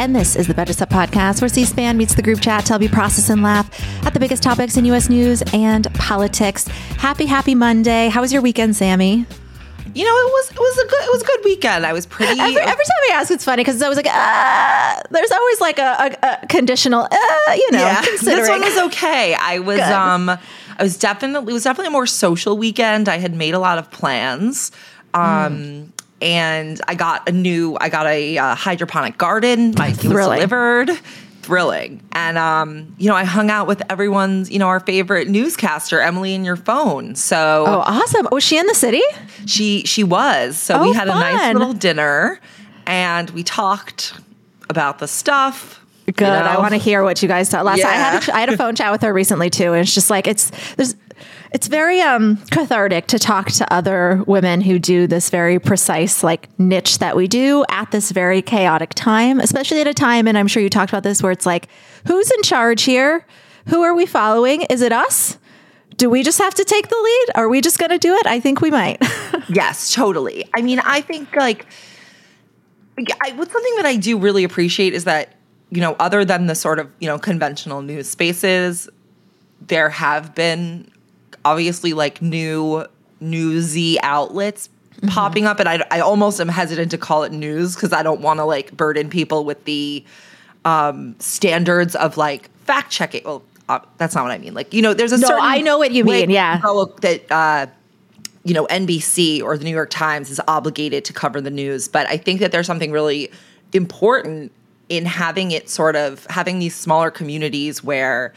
And this is the Betches Sup Podcast, where C SPAN meets the group chat to help you process and laugh at the biggest topics in U.S. news and politics. Happy, happy Monday. How was your weekend, Sami? You know, it was it was a good it was a good weekend. I was pretty. Every, every time I ask, it's funny because I was like, uh, there's always like a, a, a conditional, uh, you know. Yeah, considering. this one was okay. I was Good. um, I was definitely it was definitely a more social weekend. I had made a lot of plans. Um, and I got a new I got a uh, hydroponic garden. My it was delivered. Thrilling. And um, you know, I hung out with everyone's, you know, our favorite newscaster, Emily in your phone. So Oh, awesome. Was she in the city? she she was. So Oh, we had a nice little dinner and we talked about the stuff. you Good. I want to hear what you guys thought last. I had Yeah. a, I had a phone chat with her recently too, and it's just like it's there's it's very um cathartic to talk to other women who do this very precise like niche that we do at this very chaotic time, especially at a time. And I'm sure you talked about this where it's like, who's in charge here? Who are we following? Is it us? Do we just have to take the lead? Are we just going to do it? I think we might. Yes, totally. I mean, I think like I, what's something that I do really appreciate is that you know, other than the sort of you know conventional news spaces, there have been obviously like new newsy outlets popping up, and I, I almost am hesitant to call it news because I don't want to like burden people with the um, standards of like fact checking. Well, uh, that's not what I mean. Like you know, there's a No, certain I know what you mean, yeah. that. Uh, you know, NBC or the New York Times is obligated to cover the news. But I think that there's something really important in having it sort of having these smaller communities where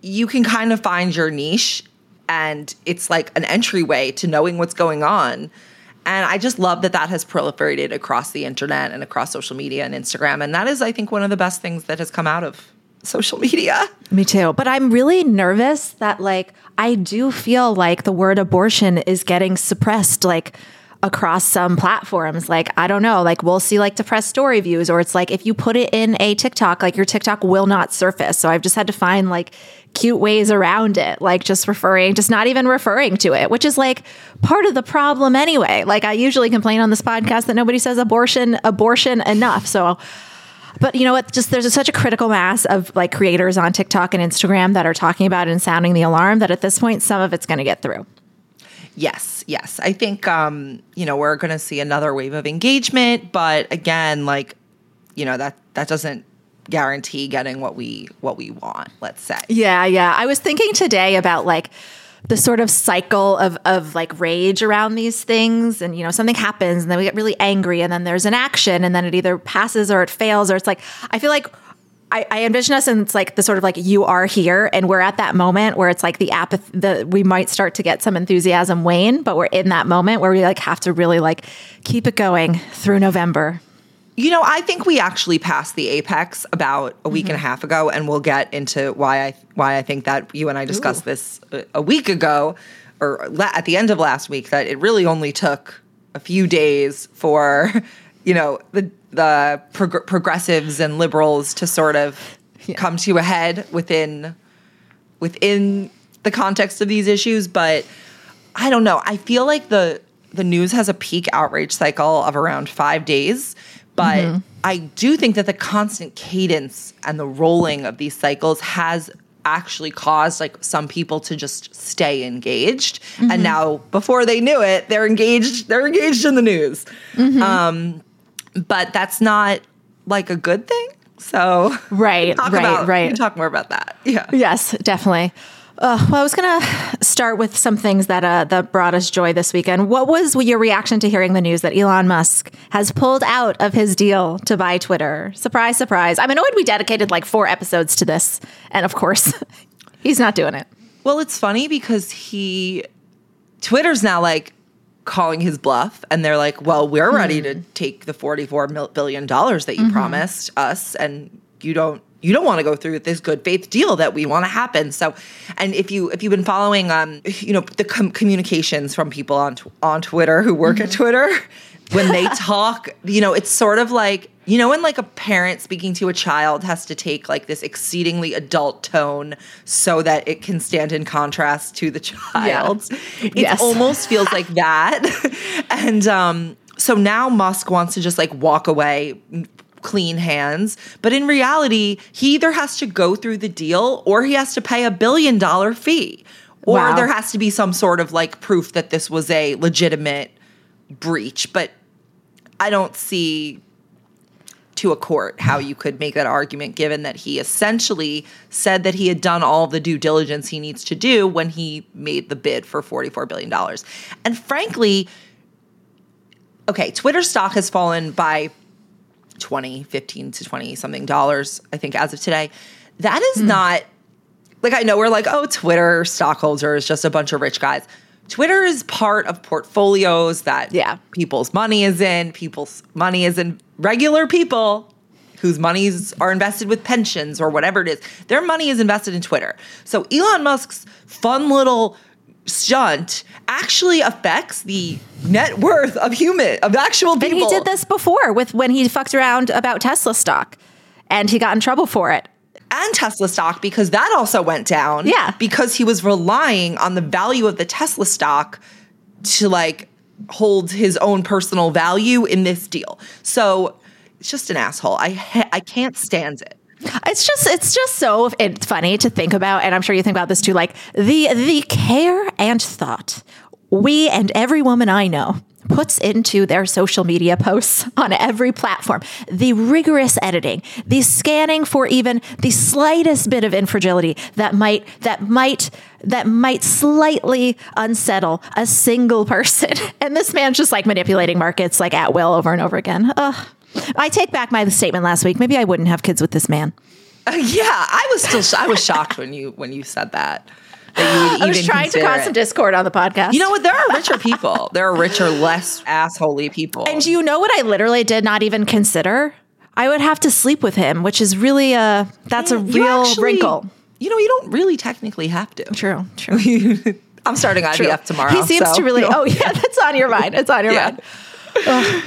you can kind of find your niche and it's like an entryway to knowing what's going on. And I just love that that has proliferated across the internet and across social media and Instagram. And that is, I think, one of the best things that has come out of social media. Me too. But I'm really nervous that like I do feel like the word abortion is getting suppressed like across some platforms. Like I don't know, like we'll see like depressed story views or it's like if you put it in a TikTok, like your TikTok will not surface. So I've just had to find like cute ways around it, like just referring, just not even referring to it, which is like part of the problem anyway. Like I usually complain on this podcast that nobody says abortion abortion enough. So but you know what? Just there's such a critical mass of like creators on TikTok and Instagram that are talking about and sounding the alarm that at this point, some of it's going to get through. Yes, yes. I think um, you know, we're going to see another wave of engagement, but again, like, you know, that that doesn't guarantee getting what we what we want, let's say. Yeah, yeah. I was thinking today about like the sort of cycle of of like rage around these things and you know something happens and then we get really angry and then there's an action and then it either passes or it fails or it's like I feel like I, I envision us and it's like the sort of like you are here and we're at that moment where it's like the apathy the we might start to get some enthusiasm wane but we're in that moment where we like have to really like keep it going through November. You know, I think we actually passed the apex about a week and a Mm-hmm. half ago, and we'll get into why I why I think that you and I discussed this a, a week ago, or la- at the end of last week, that it really only took a few days for you know the the prog- progressives and liberals to sort of come to a head within within the context of these issues. But I don't know. I feel like the the news has a peak outrage cycle of around five days. But mm-hmm. I do think that the constant cadence and the rolling of these cycles has actually caused like some people to just stay engaged and mm-hmm. now before they knew it they're engaged they're engaged in the news mm-hmm. um but that's not like a good thing So Right, talk right, about, right. talk more about that. Yeah. Yes, definitely. Uh, well, I was gonna start with some things that uh, that brought us joy this weekend. What was your reaction to hearing the news that Elon Musk has pulled out of his deal to buy Twitter? Surprise, surprise! I'm annoyed we dedicated like four episodes to this, and of course, he's not doing it. Well, it's funny because he Twitter's now like calling his bluff and they're like, "Well, we're ready to mm-hmm. take the 44 mil- billion dollars that you mm-hmm. promised us and you don't you don't want to go through with this good faith deal that we want to happen." So, and if you if you've been following um you know the com- communications from people on tw- on Twitter who work at mm-hmm. Twitter when they talk, you know, it's sort of like you know when like a parent speaking to a child has to take like this exceedingly adult tone so that it can stand in contrast to the child. It Yes. almost feels like that. and um so now Musk wants to just like walk away clean hands, but in reality, he either has to go through the deal or he has to pay a billion dollar fee. Or Wow. there has to be some sort of like proof that this was a legitimate breach, but I don't see to a court how you could make that argument given that he essentially said that he had done all the due diligence he needs to do when he made the bid for $44 billion. And frankly, okay, Twitter stock has fallen by 20, 15 to 20 something dollars, I think, as of today. That is hmm. not like I know we're like, oh, Twitter stockholders, just a bunch of rich guys. Twitter is part of portfolios that Yeah. people's money is in. People's money is in regular people whose monies are invested with pensions or whatever it is. Their money is invested in Twitter. So Elon Musk's fun little stunt actually affects the net worth of human of actual people. And he did this before with when he fucked around about Tesla stock, and he got in trouble for it. And Tesla stock because that also went down. Yeah. Because he was relying on the value of the Tesla stock to like hold his own personal value in this deal. So it's just an asshole. I ha- I can't stand it. It's just it's just so it's funny to think about, and I'm sure you think about this too. Like the the care and thought we and every woman I know puts into their social media posts on every platform. The rigorous editing, the scanning for even the slightest bit of infragility that might that might that might slightly unsettle a single person. And this man's just like manipulating markets like at will over and over again. Ugh. I take back my statement last week. Maybe I wouldn't have kids with this man. Uh, yeah, I was still sh- I was shocked when you when you said that. That you would I was trying to cause it. some discord on the podcast. You know what? There are richer people. There are richer, less assholey people. and you know what I literally did not even consider? I would have to sleep with him, which is really a that's a mm, You real actually- wrinkle. You know, you don't really technically have to. True, true. I'm starting IVF tomorrow. He seems so, to really. you know. Oh yeah, that's on your mind. It's on your Yeah. mind. Ugh.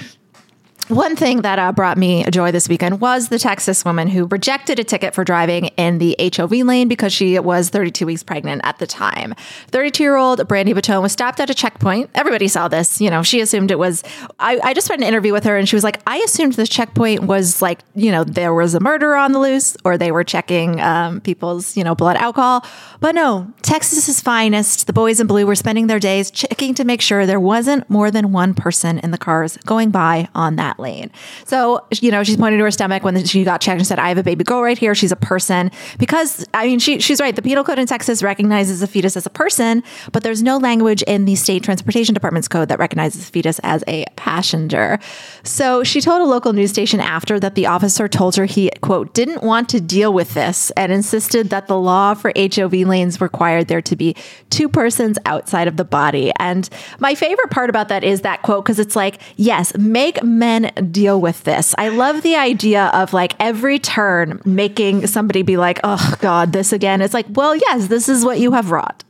One thing that uh, brought me joy this weekend was the Texas woman who rejected a ticket for driving in the HOV lane because she was 32 weeks pregnant at the time. 32 year old Brandy Bottone was stopped at a checkpoint. Everybody saw this. You know, she assumed it was. I, I just read an interview with her and she was like, I assumed this checkpoint was like, you know, there was a murder on the loose or they were checking um, people's, you know, blood alcohol. But no, Texas's finest, the boys in blue, were spending their days checking to make sure there wasn't more than one person in the cars going by on that lane. So, you know, she's pointing to her stomach when she got checked and said, I have a baby girl right here. She's a person. Because, I mean, she, she's right. The penal code in Texas recognizes a fetus as a person, but there's no language in the state transportation department's code that recognizes fetus as a passenger. So she told a local news station after that the officer told her he, quote, didn't want to deal with this and insisted that the law for HOV lanes required there to be two persons outside of the body. And my favorite part about that is that quote, because it's like, yes, make men deal with this. I love the idea of like every turn making somebody be like, oh God, this again. It's like, well, yes, this is what you have wrought.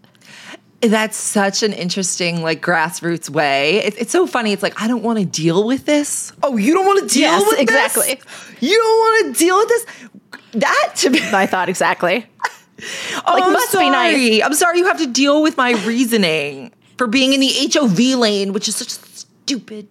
That's such an interesting, like grassroots way. It, it's so funny. It's like I don't want to deal with this. Oh, you don't want to deal Yes, with exactly. this. You don't want to deal with this. That to me, I thought exactly. oh, like, I'm must be sorry. nice. I'm sorry. You have to deal with my reasoning for being in the HOV lane, which is such stupid.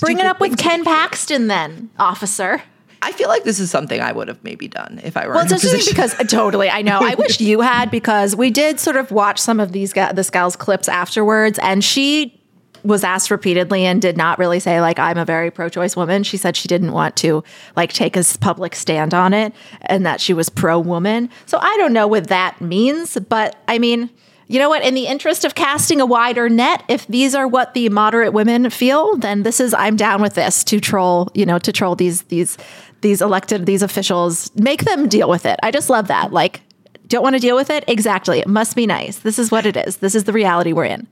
Bring it up with Ken. Paxton then, officer. I feel like this is something I would have maybe done if I were. Well, in it's a interesting position. because uh, totally, I know. I wish you had because we did sort of watch some of these ga- this gal's clips afterwards, and she was asked repeatedly and did not really say like I'm a very pro-choice woman. She said she didn't want to like take a public stand on it and that she was pro-woman. So I don't know what that means, but I mean, you know what? In the interest of casting a wider net, if these are what the moderate women feel, then this is I'm down with this to troll, you know, to troll these these these elected these officials, make them deal with it. I just love that. Like don't want to deal with it? Exactly. It must be nice. This is what it is. This is the reality we're in.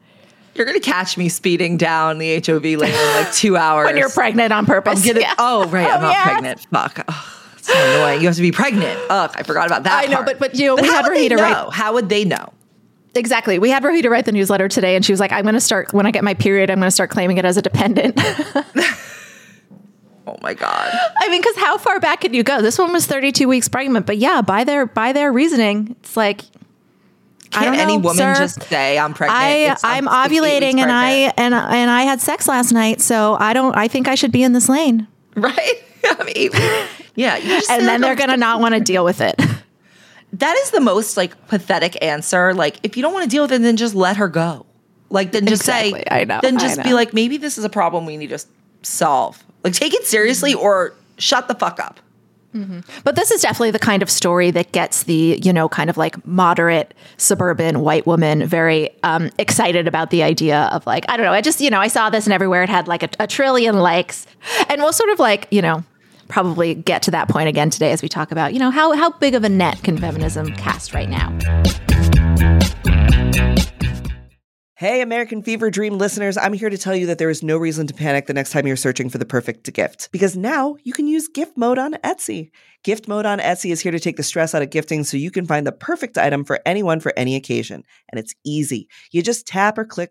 You're gonna catch me speeding down the HOV lane in like two hours when you're pregnant on purpose. Gonna, yeah. Oh right, I'm oh, not pregnant. Fuck. Oh, so annoying. You have to be pregnant. Ugh, I forgot about that. I know, but but you know, but we had Rohita right. How would they know? Exactly. We had Rohita write the newsletter today, and she was like, "I'm going to start when I get my period. I'm going to start claiming it as a dependent." oh my god. I mean, because how far back can you go? This one was 32 weeks pregnant, but yeah, by their by their reasoning, it's like can any woman sir. just say I'm pregnant? I I'm ovulating and I and and I had sex last night, so I don't. I think I should be in this lane, right? I mean, yeah. and then they're gonna not want to deal with it. That is the most like pathetic answer. Like, if you don't want to deal with it, then just let her go. Like, then just exactly. say, I know. Then just know. be like, maybe this is a problem we need to solve. Like, take it seriously or shut the fuck up. Mm-hmm. But this is definitely the kind of story that gets the, you know, kind of like moderate suburban white woman very um, excited about the idea of like, I don't know, I just, you know, I saw this and everywhere it had like a, a trillion likes. And we'll sort of like, you know, probably get to that point again today as we talk about, you know, how, how big of a net can feminism cast right now? Hey, American Fever Dream listeners, I'm here to tell you that there is no reason to panic the next time you're searching for the perfect gift. Because now you can use gift mode on Etsy. Gift mode on Etsy is here to take the stress out of gifting so you can find the perfect item for anyone for any occasion. And it's easy. You just tap or click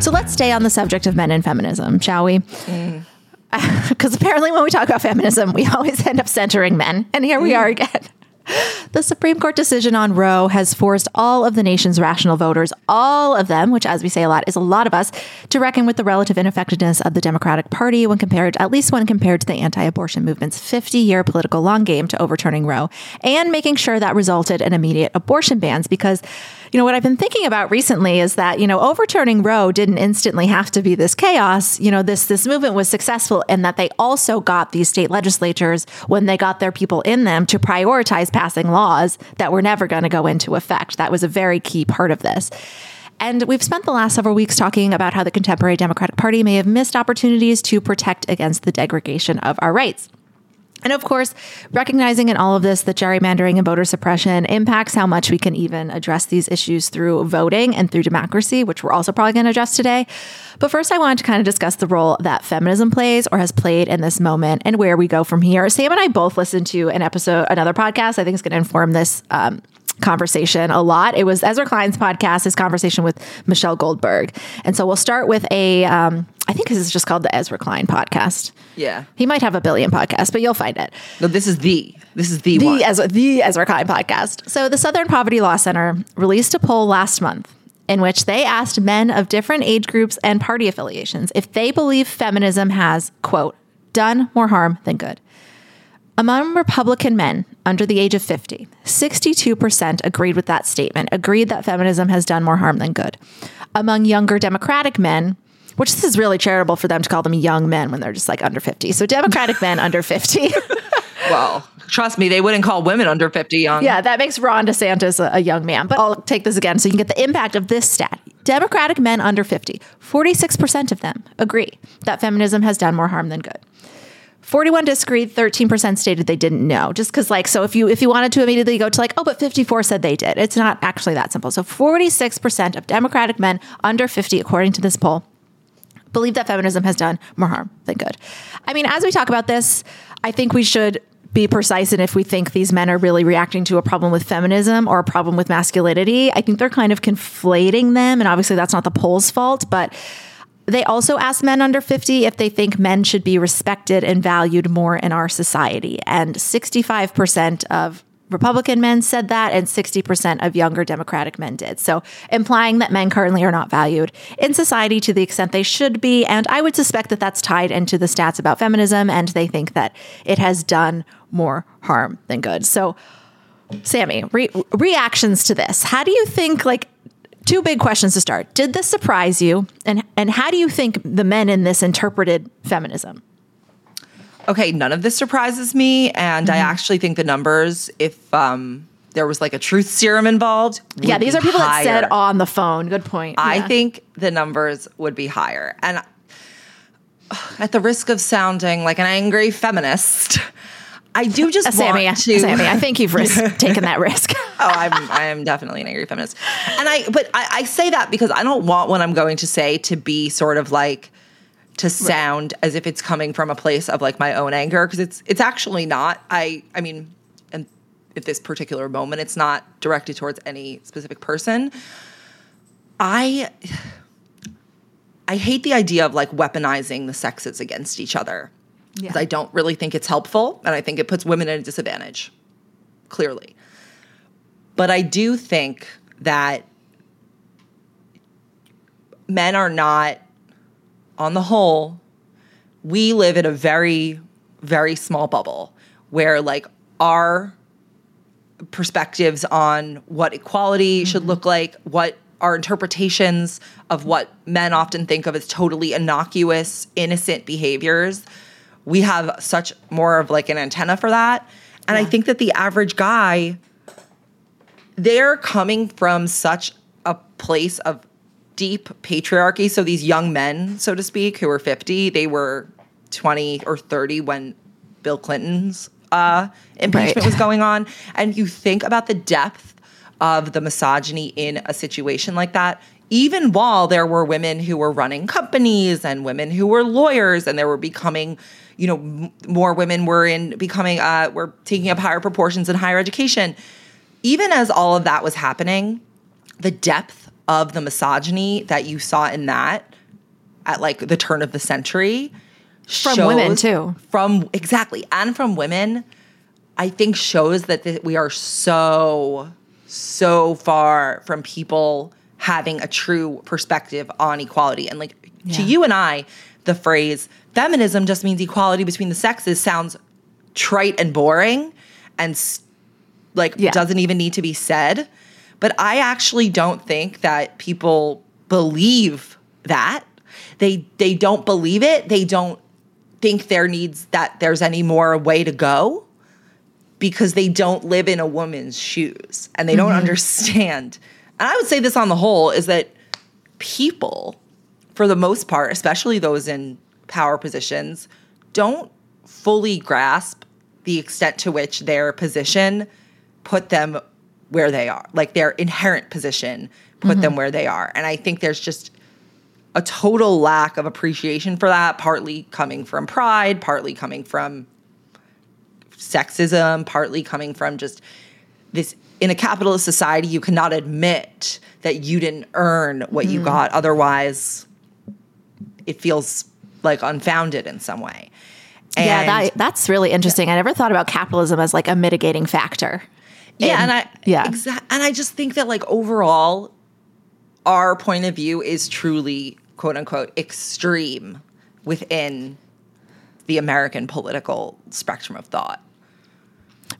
So let's stay on the subject of men and feminism, shall we? Because mm. apparently, when we talk about feminism, we always end up centering men. And here we mm. are again. The Supreme Court decision on Roe has forced all of the nation's rational voters, all of them, which, as we say a lot, is a lot of us, to reckon with the relative ineffectiveness of the Democratic Party when compared, at least when compared to the anti abortion movement's 50 year political long game to overturning Roe and making sure that resulted in immediate abortion bans because you know, what I've been thinking about recently is that, you know, overturning Roe didn't instantly have to be this chaos. You know, this this movement was successful in that they also got these state legislatures when they got their people in them to prioritize passing laws that were never going to go into effect. That was a very key part of this. And we've spent the last several weeks talking about how the contemporary Democratic Party may have missed opportunities to protect against the degradation of our rights. And of course, recognizing in all of this that gerrymandering and voter suppression impacts how much we can even address these issues through voting and through democracy, which we're also probably going to address today. But first, I wanted to kind of discuss the role that feminism plays or has played in this moment and where we go from here. Sam and I both listened to an episode, another podcast, I think is going to inform this um, conversation a lot. It was Ezra Klein's podcast, his conversation with Michelle Goldberg. And so we'll start with a, um, think this is just called the Ezra Klein podcast. Yeah. He might have a billion podcasts, but you'll find it. No, this is the, this is the, The one. Ezra, the Ezra Klein podcast. So the Southern Poverty Law Center released a poll last month in which they asked men of different age groups and party affiliations if they believe feminism has, quote, done more harm than good. Among Republican men under the age of 50, 62% agreed with that statement, agreed that feminism has done more harm than good. Among younger Democratic men, which this is really charitable for them to call them young men when they're just like under 50. So Democratic men under 50. well, trust me, they wouldn't call women under 50 young. Yeah, that makes Ron DeSantis a, a young man. But I'll take this again so you can get the impact of this stat. Democratic men under 50, 46% of them agree that feminism has done more harm than good. 41 disagreed 13% stated they didn't know just because like so if you if you wanted to immediately go to like oh but 54 said they did it's not actually that simple so 46% of democratic men under 50 according to this poll believe that feminism has done more harm than good i mean as we talk about this i think we should be precise in if we think these men are really reacting to a problem with feminism or a problem with masculinity i think they're kind of conflating them and obviously that's not the poll's fault but they also asked men under 50 if they think men should be respected and valued more in our society. And 65% of Republican men said that, and 60% of younger Democratic men did. So, implying that men currently are not valued in society to the extent they should be. And I would suspect that that's tied into the stats about feminism, and they think that it has done more harm than good. So, Sami, re- reactions to this. How do you think, like, two big questions to start. Did this surprise you? And and how do you think the men in this interpreted feminism? Okay, none of this surprises me. And Mm-hmm. I actually think the numbers, if um, there was like a truth serum involved, Yeah, these are people that said on the phone. Good point. I Yeah. think the numbers would be higher. And uh, at the risk of sounding like an angry feminist, I do just Uh, Sami, want to. Sami, I think you've ris- taken that risk. oh, I'm I am definitely an angry feminist, and I but I, I say that because I don't want what I'm going to say to be sort of like to sound as if it's coming from a place of like my own anger because it's it's actually not. I I mean, and at this particular moment, it's not directed towards any specific person. I I hate the idea of like weaponizing the sexes against each other. Because I don't really think it's helpful, and I think it puts women at a disadvantage, clearly. But I do think that men are not, on the whole, we live in a very, very small bubble where, like, our perspectives on what equality should mm-hmm. look like, what our interpretations of what men often think of as totally innocuous, innocent behaviors, we have such more of like an antenna for that. And I think that the average guy, they're coming from such a place of deep patriarchy. So these young men, so to speak, who were 50, they were 20 or 30 when Bill Clinton's uh, impeachment Right. was going on. And you think about the depth of the misogyny in a situation like that. Even while there were women who were running companies and women who were lawyers, and there were becoming, you know, m- more women were in becoming, uh, were taking up higher proportions in higher education. Even as all of that was happening, the depth of the misogyny that you saw in that at like the turn of the century From women, too. from exactly and from women i think shows that th- we are so so far from people having a true perspective on equality and like to you and i the phrase feminism just means equality between the sexes sounds trite and boring and like Yeah. doesn't even need to be said But I actually don't think that people believe that. They they don't believe it. They don't think there needs that there's any more way to go because they don't live in a woman's shoes and they don't mm-hmm. understand. And I would say this on the whole is that people for the most part, especially those in power positions, don't fully grasp the extent to which their position put them where they are, like their inherent position put them mm-hmm. where they are. And I think there's just a total lack of appreciation for that, partly coming from pride, partly coming from sexism, partly coming from just this in a capitalist society, you cannot admit that you didn't earn what you mm. got. Otherwise, it feels like unfounded in some way. yeah, that, that's really interesting. I never thought about capitalism as like a mitigating factor. Yeah, in- and I yeah. exa- and I just think that like overall, our point of view is truly quote unquote extreme within the American political spectrum of thought.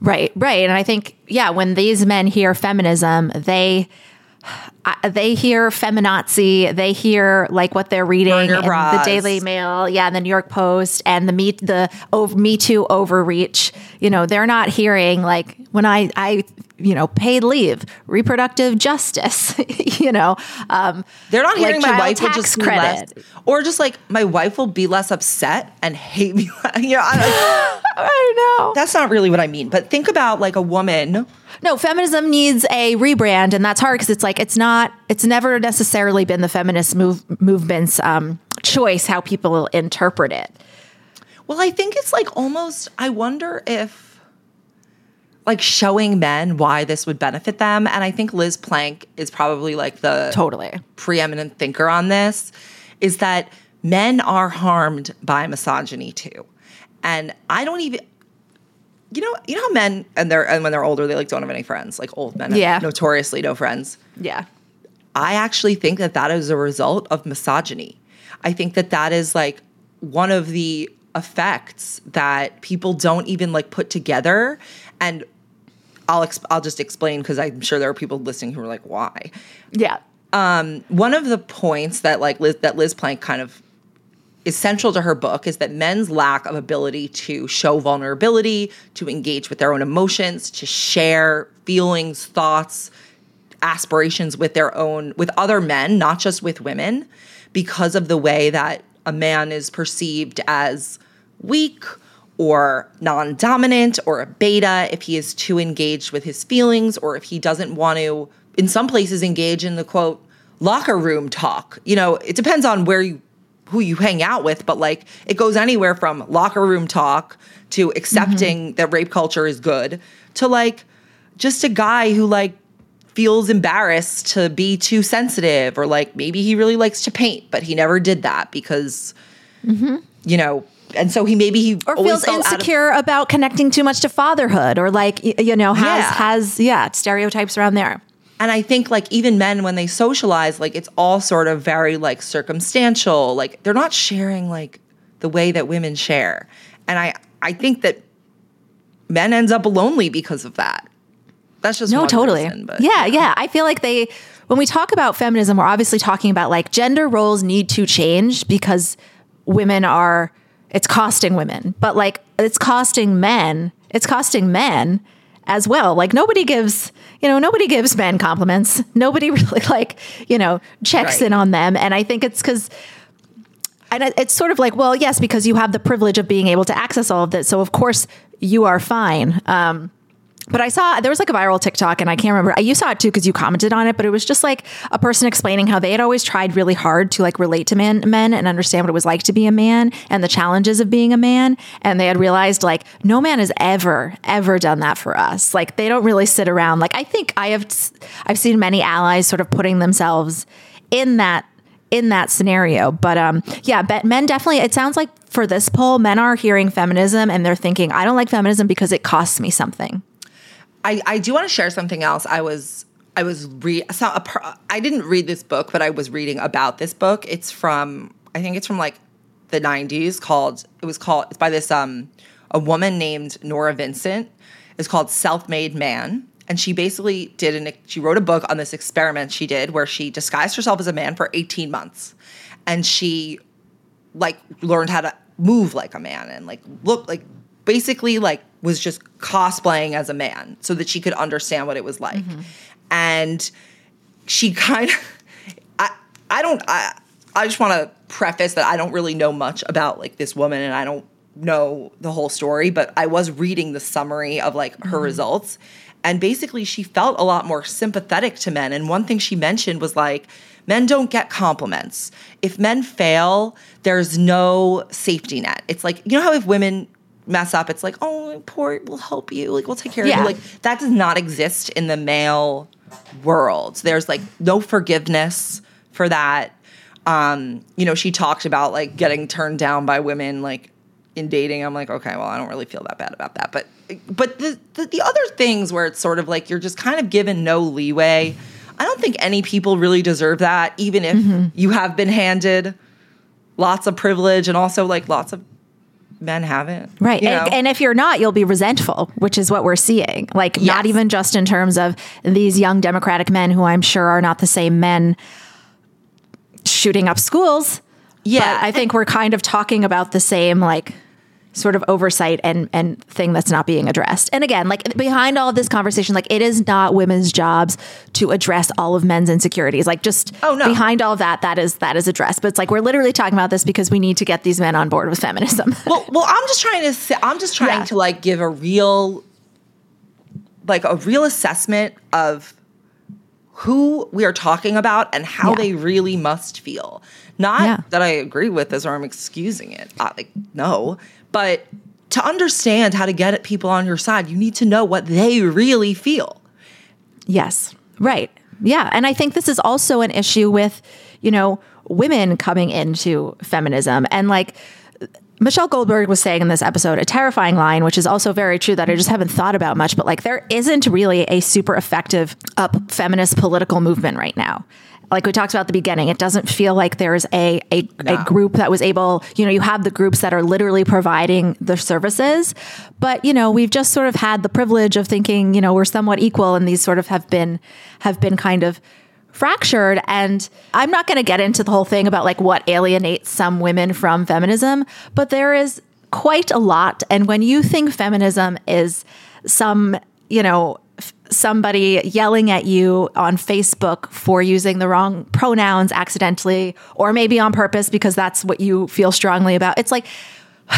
Right, right. And I think, yeah, when these men hear feminism, they I- they hear feminazi, they hear like what they're reading in the. Daily Mail, yeah, and the New York Post, and the me the Me Too overreach. You know, they're not hearing like when I I you know paid leave, reproductive justice. you know, um, They're not like hearing my wife will just be less, credit. or just like my wife will be less upset and hate me. you know, I, I know. that's not really what I mean. But think about like a woman. No, feminism needs a rebrand, and that's hard because it's like it's not. It's never necessarily been the feminist move movement's um, choice how people interpret it. Well, I think it's like almost. I wonder if like showing men why this would benefit them, and I think Liz Plank is probably like the Totally. preeminent thinker on this is that men are harmed by misogyny too. And I don't even you know, you know how men and they're and when they're older they like don't have any friends, like old men have Yeah. notoriously no friends. Yeah. I actually think that that is a result of misogyny. I think that that is like one of the effects that people don't even like put together and I'll ex- I'll just explain because I'm sure there are people listening who are like why Yeah. Um, one of the points that like Liz, that Liz Plank kind of is central to her book is that men's lack of ability to show vulnerability, to engage with their own emotions, to share feelings, thoughts, aspirations with their own with other men, not just with women, because of the way that a man is perceived as weak or non-dominant or a beta if he is too engaged with his feelings or if he doesn't want to in some places engage in the quote locker room talk. You know, it depends on where you who you hang out with, but like it goes anywhere from locker room talk to accepting mm-hmm. that rape culture is good to like just a guy who like feels embarrassed to be too sensitive or like maybe he really likes to paint but he never did that because mm-hmm. you know and so he maybe he Or feels out of- insecure about connecting too much to fatherhood, or like you know has Yeah. has yeah stereotypes around there. And I think like even men when they socialize, like it's all sort of very like circumstantial. Like they're not sharing like the way that women share. And I I think that men ends up lonely because of that. That's just No, totally. reason, but yeah, yeah. I feel like they, when we talk about feminism, we're obviously talking about like gender roles need to change because women are, it's costing women, but like it's costing men, it's costing men as well. Like nobody gives, you know, nobody gives men compliments. Nobody really like, you know, checks Right. in on them. And I think it's because and it's sort of like, well, yes, because you have the privilege of being able to access all of this. So of course you are fine. Um, but I saw there was like a viral TikTok, and I can't remember. You saw it too because you commented on it. But it was just like a person explaining how they had always tried really hard to like relate to men, men and understand what it was like to be a man and the challenges of being a man. And they had realized like no man has ever ever done that for us. Like they don't really sit around. Like I think I have I've seen many allies sort of putting themselves in that in that scenario. But um, yeah, but men definitely. It sounds like for this poll, men are hearing feminism and they're thinking, I don't like feminism because it costs me something. I, I do want to share something else. I was I was re so didn't read this book, but I was reading about this book. It's from I think it's from like the 90s called it was called it's by this um a woman named Norah Vincent. It's called Self-Made Man. and she basically did an she wrote a book on this experiment she did where she disguised herself as a man for 18 months and she like learned how to move like a man and like look like basically like was just cosplaying as a man so that she could understand what it was like. And she kind of i i don't i i just want to preface that i don't really know much about like this woman and i don't know the whole story but i was reading the summary of like her mm-hmm. results. And basically she felt a lot more sympathetic to men. And one thing she mentioned was like men don't get compliments. If men fail there's no safety net. It's like you know how if women mess up it's like oh poor we'll help you like we'll take care of you. Like that does not exist in the male world. There's like no forgiveness for that. Um you know she talked about like getting turned down by women like in dating. I'm like okay well i don't really feel that bad about that. But but the the, the other things where it's sort of like you're just kind of given no leeway i don't think any people really deserve that even if you have been handed lots of privilege and also like lots of men haven't Right. you And, know? and if you're not, you'll be resentful, which is what we're seeing. Like, not even just in terms of these young Democratic men who I'm sure are not the same men shooting up schools. Yeah, But I think we're kind of talking about the same, like, sort of oversight and and thing that's not being addressed. And again, like behind all of this conversation, like it is not women's jobs to address all of men's insecurities. Like just Oh, no. behind all of that, that is that is addressed. But it's like we're literally talking about this because we need to get these men on board with feminism. well, well, I'm just trying to say, I'm just trying Yeah. to like give a real like a real assessment of who we are talking about and how Yeah. they really must feel. Not Yeah. that I agree with this or I'm excusing it. I, like no, but to understand how to get at people on your side, you need to know what they really feel. Yes. Right. Yeah. And I think this is also an issue with, you know, women coming into feminism. And like Michelle Goldberg was saying in this episode, a terrifying line, which is also very true that I just haven't thought about much, but like there isn't really a super effective up feminist political movement right now. Like we talked about at the beginning, it doesn't feel like there's a, a, a group that was able, you know, you have the groups that are literally providing the services, but you know, we've just sort of had the privilege of thinking, you know, we're somewhat equal and these sort of have been have been kind of fractured. And i'm not going to get into the whole thing about like what alienates some women from feminism but there is quite a lot. And when you think feminism is some you know somebody yelling at you on facebook for using the wrong pronouns accidentally or maybe on purpose because that's what you feel strongly about. It's like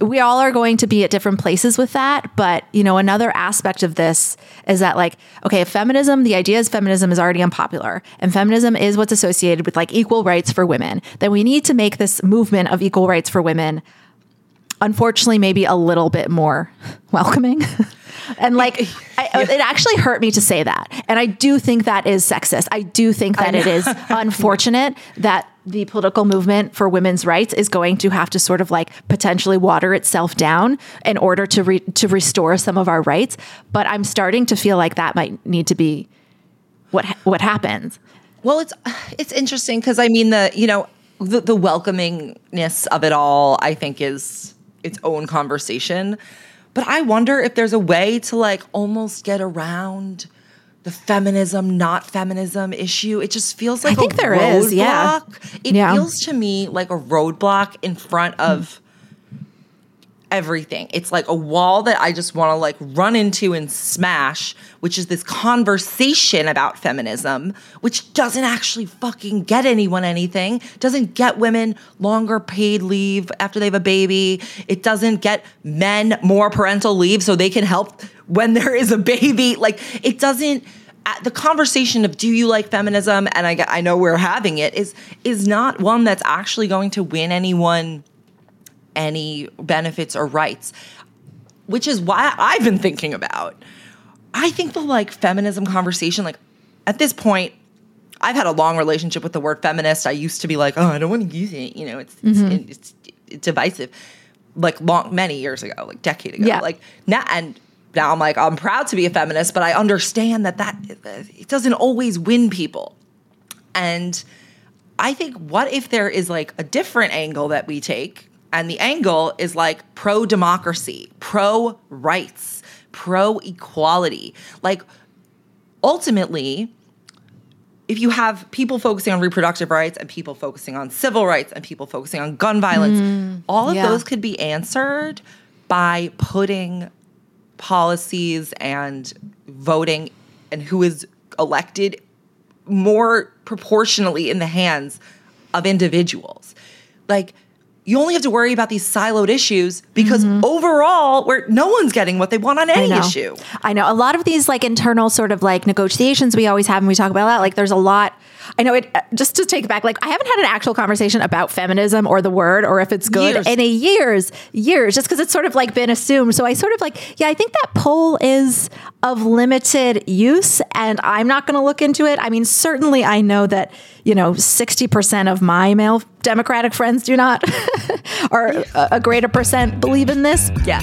we all are going to be at different places with that but you know another aspect of this is that like okay feminism the idea is feminism is already unpopular and feminism is what's associated with like equal rights for women then we need to make this movement of equal rights for women unfortunately maybe a little bit more welcoming and like I, uh, it actually hurt me to say that. And i do think that is sexist. I do think that it is unfortunate that the political movement for women's rights is going to have to sort of like potentially water itself down in order to re- to restore some of our rights. But i'm starting to feel like that might need to be what ha- what happens. Well, it's it's interesting because I mean the you know the, the welcomingness of it all I think is its own conversation, but I wonder if there's a way to like almost get around the feminism not feminism issue. It just feels like I think a there is, yeah. It Yeah. feels to me like a roadblock in front of everything. It's like a wall that I just want to like run into and smash, which is this conversation about feminism, which doesn't actually fucking get anyone anything, doesn't get women longer paid leave after they have a baby. It doesn't get men more parental leave so they can help when there is a baby. Like it doesn't at- the conversation of do you like feminism and I, I know we're having it is is not one that's actually going to win anyone any benefits or rights, which is why I've been thinking about. I think the like feminism conversation, like at this point, I've had a long relationship with the word feminist. I used to be like, oh, I don't want to use it. You know, it's it's, mm-hmm. it's, it's divisive. Like long, many years ago, like decade ago. Yeah. Like now, and now I'm like, I'm proud to be a feminist, but I understand that that it doesn't always win people. And I think what if there is like a different angle that we take, and the angle is like pro democracy, pro rights, pro equality. Like, ultimately, if you have people focusing on reproductive rights and people focusing on civil rights and people focusing on gun violence, mm. all of yeah. those could be answered by putting policies and voting and who is elected more proportionally in the hands of individuals. Like you only have to worry about these siloed issues because overall, where no one's getting what they want on any Mm-hmm. I issue. I know a lot of these like internal sort of like negotiations we always have and we talk about that. Like there's a lot. I know it. uh, Just to take it back, like I haven't had an actual conversation about feminism or the word or if it's good Years. in a years, years. Just because it's sort of like been assumed. So I sort of like, yeah, I think that poll is of limited use, and I'm not going to look into it. I mean, certainly I know that you know sixty percent of my male Democratic friends do not, or a, a greater percent believe in this. Yes.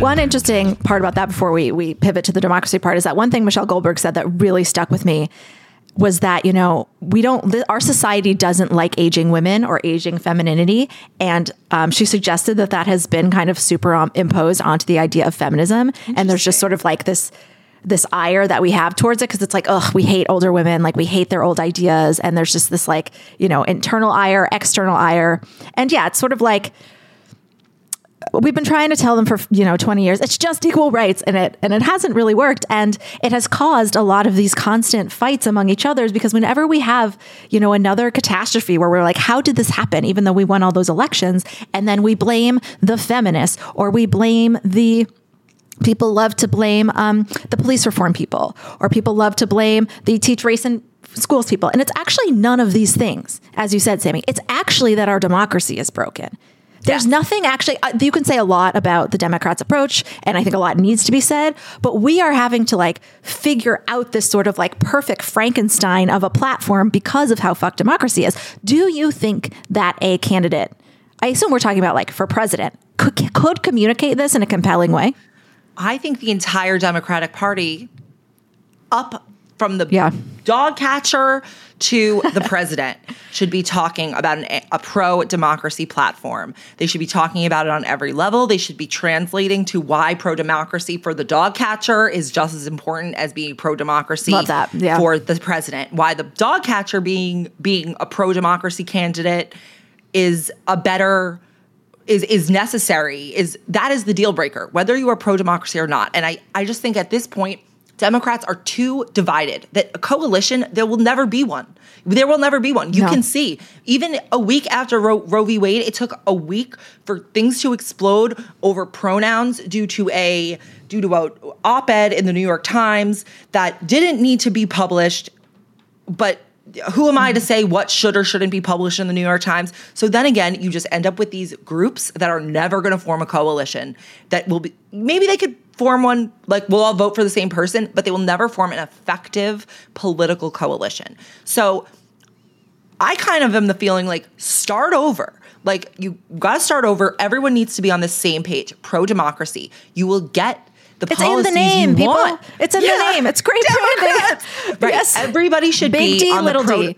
One interesting part about that before we we pivot to the democracy part is that one thing Michelle Goldberg said that really stuck with me was that you know we don't our society doesn't like aging women or aging femininity. And um, she suggested that that has been kind of super um, imposed onto the idea of feminism. And there's just sort of like this this ire that we have towards it because it's like ugh we hate older women. Like we hate their old ideas. And there's just this like you know internal ire external ire. And yeah it's sort of like we've been trying to tell them for you know 20 years it's just equal rights and it and it hasn't really worked and it has caused a lot of these constant fights among each others because whenever we have you know another catastrophe where we're like how did this happen even though we won all those elections and then we blame the feminists or we blame the people love to blame um, the police reform people or people love to blame the teach race in schools people and it's actually none of these things as you said Sami it's actually that our democracy is broken there's nothing actually, uh, you can say a lot about the Democrats' approach, and I think a lot needs to be said, but we are having to like figure out this sort of like perfect Frankenstein of a platform because of how fucked democracy is. Do you think that a candidate, I assume we're talking about like for president, could, could communicate this in a compelling way? I think the entire Democratic Party, up from the Yeah. dog catcher to the president, should be talking about an, a pro democracy platform. They should be talking about it on every level. They should be translating to why pro democracy for the dog catcher is just as important as being pro democracy Yeah. for the president. Why the dog catcher being being a pro democracy candidate is a better is is necessary is that is the deal breaker whether you are pro democracy or not and i i just think at this point democrats are too divided that a coalition there will never be one there will never be one you No. can see even a week after Roe, Roe v wade it took a week for things to explode over pronouns due to a due to a op-ed in the new york times that didn't need to be published but who am I to say what should or shouldn't be published in the New York Times? So then again, you just end up with these groups that are never going to form a coalition that will be maybe they could form one like we'll all vote for the same person, but they will never form an effective political coalition. So I kind of am the feeling like start over. Like you got to start over. Everyone needs to be on the same page. Pro democracy. You will get the It's in the policies name, people. want. It's in the name. It's great branding. Right. Yes. Everybody should Big be D, on the little pro- d.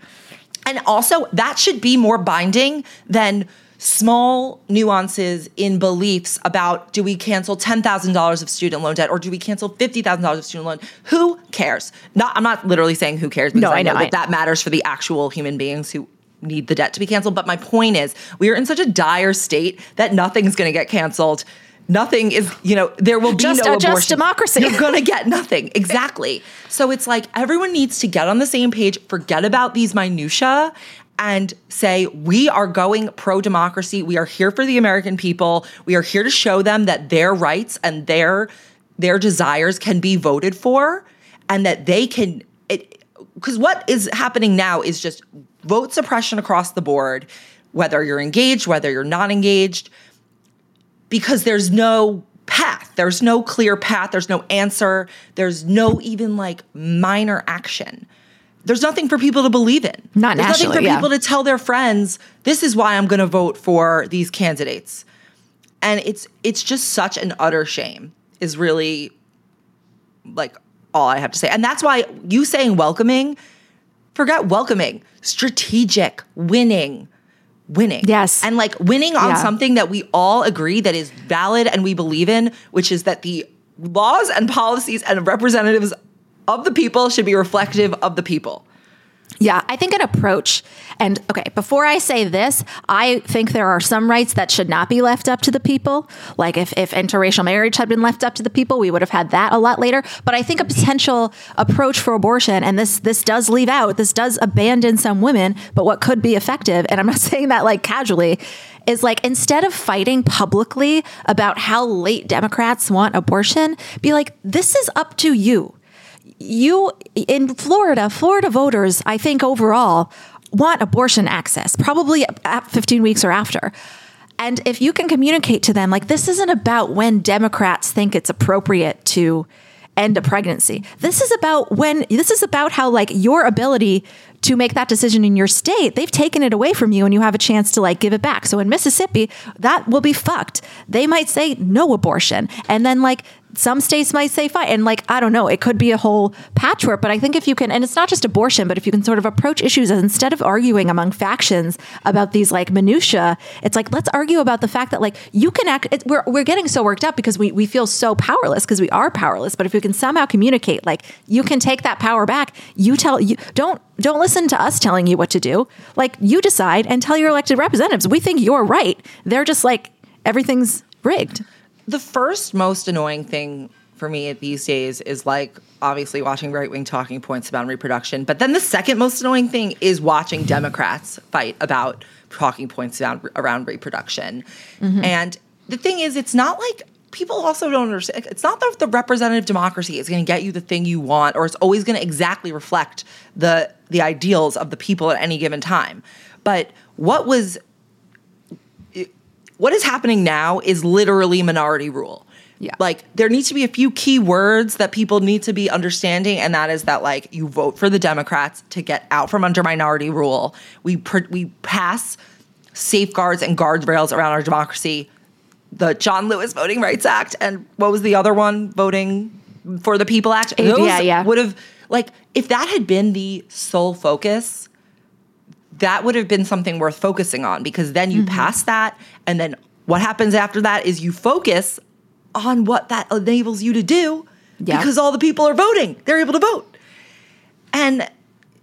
And also, that should be more binding than small nuances in beliefs about do we cancel $10,000 of student loan debt or do we cancel $50,000 of student loan? Who cares? Not I'm not literally saying who cares because No, I I know know, that I- that matters for the actual human beings who need the debt to be canceled. But my point is, we are in such a dire state that nothing's going to get canceled. Nothing is, you know, there will be Just no abortion. democracy. You're going to get nothing. Exactly. So it's like everyone needs to get on the same page, forget about these minutia and say we are going pro democracy. We are here for the American people. We are here to show them that their rights and their their desires can be voted for and that they can because what is happening now is just vote suppression across the board whether you're engaged whether you're not engaged because there's no path there's no clear path there's no answer there's no even like minor action there's nothing for people to believe in Not there's nothing for yeah. people to tell their friends this is why i'm going to vote for these candidates and it's it's just such an utter shame is really like all I have to say. And that's why you saying welcoming, forget welcoming, strategic, winning, winning. Yes. And like winning on Yeah. something that we all agree that is valid and we believe in, which is that the laws and policies and representatives of the people should be reflective of the people. Yeah, I think an approach, and okay, before I say this, I think there are some rights that should not be left up to the people. Like if, if interracial marriage had been left up to the people, we would have had that a lot later. But I think a potential approach for abortion, and this this does leave out, this does abandon some women, but what could be effective, and I'm not saying that like casually, is like instead of fighting publicly about how late Democrats want abortion, be like, this is up to you you in Florida, Florida voters, I think overall want abortion access, probably at 15 weeks or after. And if you can communicate to them, like, this isn't about when Democrats think it's appropriate to end a pregnancy. This is about when, this is about how, like, your ability to make that decision in your state, they've taken it away from you and you have a chance to, like, give it back. So in Mississippi, that will be fucked. They might say no abortion. And then, like, some states might say fine. And like, I don't know, it could be a whole patchwork. But I think if you can, and it's not just abortion, but if you can sort of approach issues as instead of arguing among factions about these like minutia, it's like, let's argue about the fact that like you can act, it, we're, we're getting so worked up because we, we feel so powerless because we are powerless. But if we can somehow communicate, like you can take that power back, you tell, you don't, don't listen to us telling you what to do. Like you decide and tell your elected representatives, we think you're right. They're just like, everything's rigged. The first most annoying thing for me these days is like obviously watching right wing talking points about reproduction. But then the second most annoying thing is watching Democrats fight about talking points around, around reproduction. Mm-hmm. And the thing is, it's not like people also don't understand. It's not that the representative democracy is going to get you the thing you want, or it's always going to exactly reflect the the ideals of the people at any given time. But what was what is happening now is literally minority rule. Yeah. Like there needs to be a few key words that people need to be understanding, and that is that like you vote for the Democrats to get out from under minority rule. We pr- we pass safeguards and guardrails around our democracy. The John Lewis Voting Rights Act, and what was the other one? Voting for the People Act. Uh, yeah, yeah. Would have like if that had been the sole focus, that would have been something worth focusing on because then you mm-hmm. pass that and then what happens after that is you focus on what that enables you to do Yeah. because all the people are voting they're able to vote and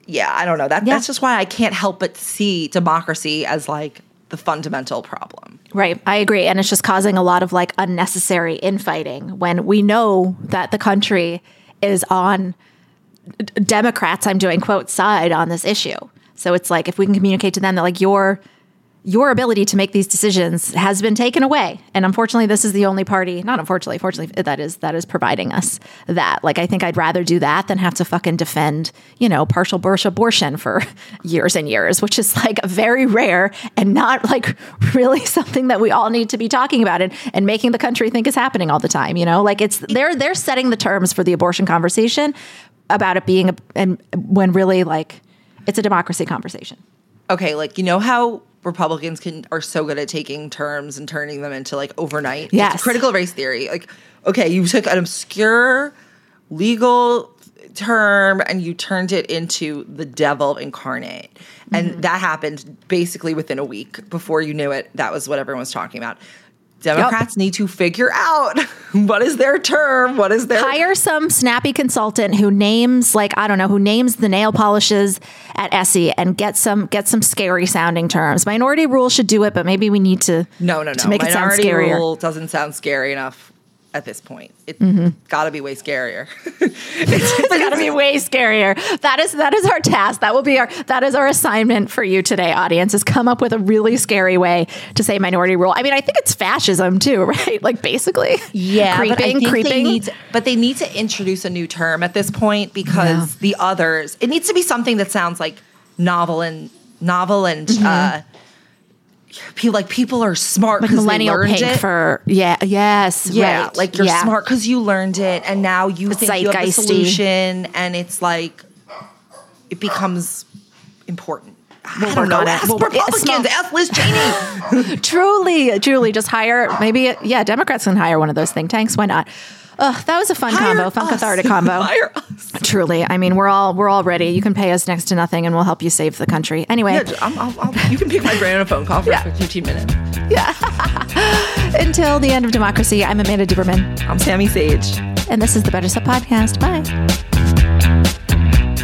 yeah i don't know that Yeah. that's just why i can't help but see democracy as like the fundamental problem Right. I agree. And it's just causing a lot of like unnecessary infighting when we know that the country is on Democrats, I'm doing quote, side on this issue. So it's like if we can communicate to them that like your your ability to make these decisions has been taken away. And unfortunately, this is the only party, not unfortunately, fortunately, that is that is providing us that. Like I think I'd rather do that than have to fucking defend, you know, partial birth abortion for years and years, which is like very rare and not like really something that we all need to be talking about and, and making the country think is happening all the time. You know, like it's they're they're setting the terms for the abortion conversation about it being a and when really like it's a democracy conversation. okay like you know how republicans can are so good at taking terms and turning them into like overnight? Yes. It's critical race theory. Like okay you took an obscure legal term and you turned it into the devil incarnate. And mm-hmm. that happened basically within a week before you knew it. That was what everyone was talking about Democrats need to figure out what is their term, what is their hire some snappy consultant who names like I don't know who names the nail polishes at Essie and get some get some scary sounding terms. Minority rule should do it, but maybe we need to no no no to make Minority it sound scarier. Rule doesn't sound scary enough at this point. It's Mhm. got to be way scarier. it's got to be way scarier. That is that is our task. That will be our that is our assignment for you today, audience. Is come up with a really scary way to say minority rule. I mean, I think it's fascism too, right? Like basically, Yeah, but creeping, think creeping. They need to, but they need to introduce a new term at this point because the others. It needs to be something that sounds like novel and novel and Mm-hmm. uh, people like people are smart like because millennial they learned pink it. for yeah, yes, yeah, right. like you're Yeah. smart because you learned it, and now you It's think you have the solution, and it's like it becomes important. We'll I don't know. Ask We'll Republicans, ask Liz Cheney. truly, truly, just hire maybe yeah, Democrats can hire one of those think tanks. Why not? Ugh, that was a fun combo, fun cathartic combo. Hire Truly, I mean, we're all we're all ready. You can pay us next to nothing, and we'll help you save the country. Anyway, Yeah, I'm, I'll, I'll, you can pick my brain on a phone call for 15 minutes. Yeah. Until the end of democracy, I'm Amanda Duberman. I'm Sami Sage. And this is the Betches Sup Podcast. Bye.